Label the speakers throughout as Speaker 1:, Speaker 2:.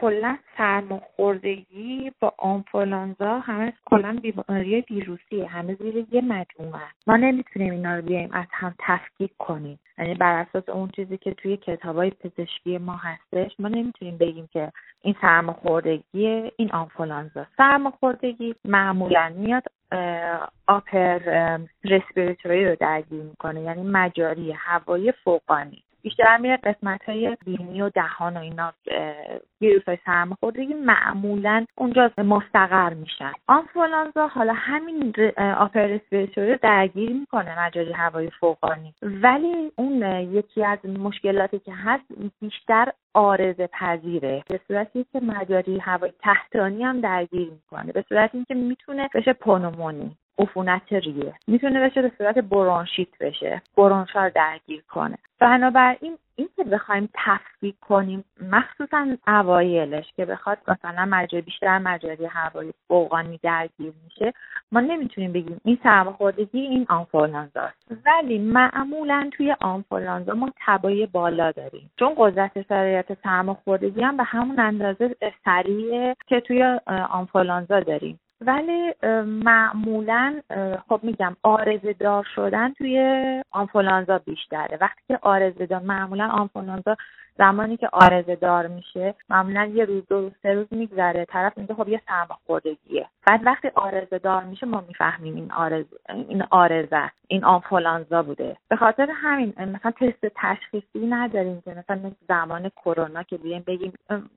Speaker 1: کلا سرماخوردگی با آنفولانزا همه کلا بیماری ویروسیه همه زیر یه مجموعه. ما نمی‌تونیم اینا رو بیایم از هم تفکیک کنیم. یعنی بر اساس اون چیزی که توی کتابای پزشکی ما هستش ما نمی‌تونیم بگیم که این سرماخوردگی این آنفولانزا سرماخوردگی معمولا میاد آپر رسپیراتوری رو درگیر می‌کنه. یعنی مجاری هوایی فوقانی. بیشتر میره قسمت های بینی و دهان و اینا ویروس های سرماخوردگی معمولا اونجا مستقر میشن. آنفولانزا حالا همین آپر رسپیراتوری درگیر می‌کنه مجاری هوایی فوقانی. ولی اون یکی از مشکلاتی که هست بیشتر آرزه پذیره به صورتی که مجاری هوای تحتانی هم درگیر می‌کنه. به صورت اینکه می‌تونه بشه پنومونی. عفونت ریه. می‌تونه بشه به صورت برونشیت بشه. برونشار درگیر کنه. بنابراین این که بخوایم تفکیک کنیم مخصوصا اوایلش که بخواد مثلا مجاری بیشتر مجاری هوایی فوقانی درگیر میشه ما نمی‌تونیم بگیم این سرماخوردگی این آنفولانزا ولی معمولا توی آنفولانزا ما تبای بالا داریم. چون قدرت سرایت سرماخوردگی هم به همون اندازه سریعه که توی آنفولانزا داریم. ولی معمولا خب میگم آرزه دار شدن توی آنفولانزا بیشتره. وقتی که آرزه دار معمولا آنفولانزا زمانی که آرزه دار میشه معمولا یه روز دو روز سه روز میگذره. طرف میگه خب یه سرماخوردگیه بعد وقتی آرزه دار میشه ما می‌فهمیم این آرزه این آرزه این آنفولانزا بوده. به خاطر همین مثلا تست تشخیصی نداریم که مثلا زمان کرونا که بیایم بگیم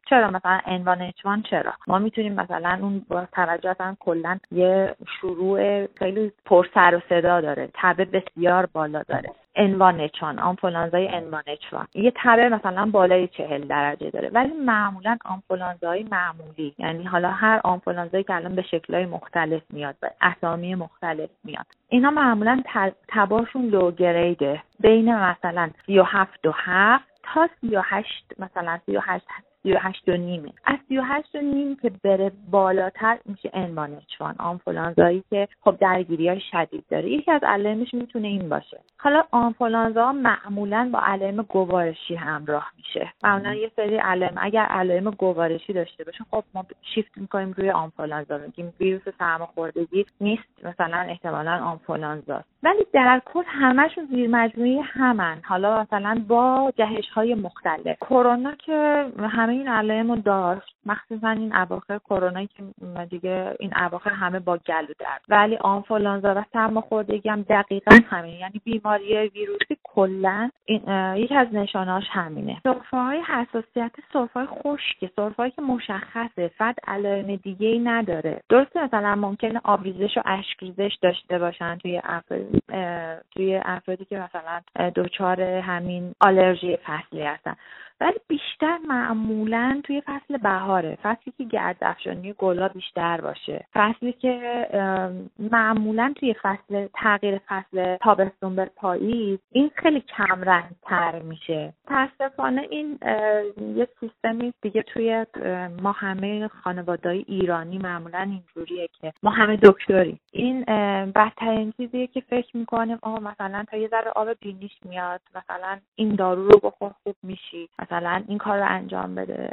Speaker 1: چرا؟ مثلا انوان اچوان چرا؟ ما می‌تونیم مثلا اون با توجه اصلا کلا یه شروع خیلی پر سر و صدا داره. تبه بسیار بالا داره. انوانچان آنفولانزای انوانچوان یه تبه مثلا بالای چهل درجه داره. ولی معمولا آنفولانزای معمولی. یعنی حالا هر آنفولانزایی که الان به شکلهای مختلف میاد و اسامی مختلف میاد. اینا معمولا تباشون لو گریده بین مثلا 37 و 7 تا 38 مثلا 38 38 و نیمه از 38 و نیم که بره بالاتر میشه انوانچوان آنفولانزایی که خب درگیری های شدید داره. یکی از علائمش می‌تونه این باشه. حالا آنفولانزا معمولا با علائم گوارشی همراه میشه. معمولا یه سری علائم. اگر علائم گوارشی داشته باشه خب ما شیفت می‌کنیم روی آنفولانزا میگیم ویروس سرماخوردگی نیست. مثلا احتمالا آنفولانزا ولی در کل همشون زیر مجموعه همن. حالا مثلا با جهش های مختلف. کرونا که همه این علائم رو داشت. مخصوصا این اواخر کرونا که دیگه این اواخر همه با گلو درد. ولی آنفولانزا و سرماخوردگی هم دقیقا همینه. یعنی بیماری ویروسی کلا یکی از نشاناش همینه. سرفه های حساسیت سرفه های خشکه سرفه که مشخصه فقط علائم دیگه ای نداره. درسته مثلا ممکنه آبریزش و اشکریزش داشته باشن توی افراد توی افرادی که مثلا دچار همین آلرژی فصلی هستن. ولی بیشتر معمولا توی فصل بهاره فصلی که گرد افشانی گلا بیشتر باشه. فصلی که معمولا توی فصل تغییر فصل تابستون به پاییز این خیلی کم رنگ تر میشه. متاسفانه این یه سیستمی دیگه توی ما همه خانوادهای ایرانی معمولا اینجوریه که ما همه دکتری این بدترین چیزیه که فکر می‌کنیم آقا مثلا تا یه ذره آب بینیش میاد مثلا این دارو رو بخور خوب میشی. مثلا این کار رو انجام بده.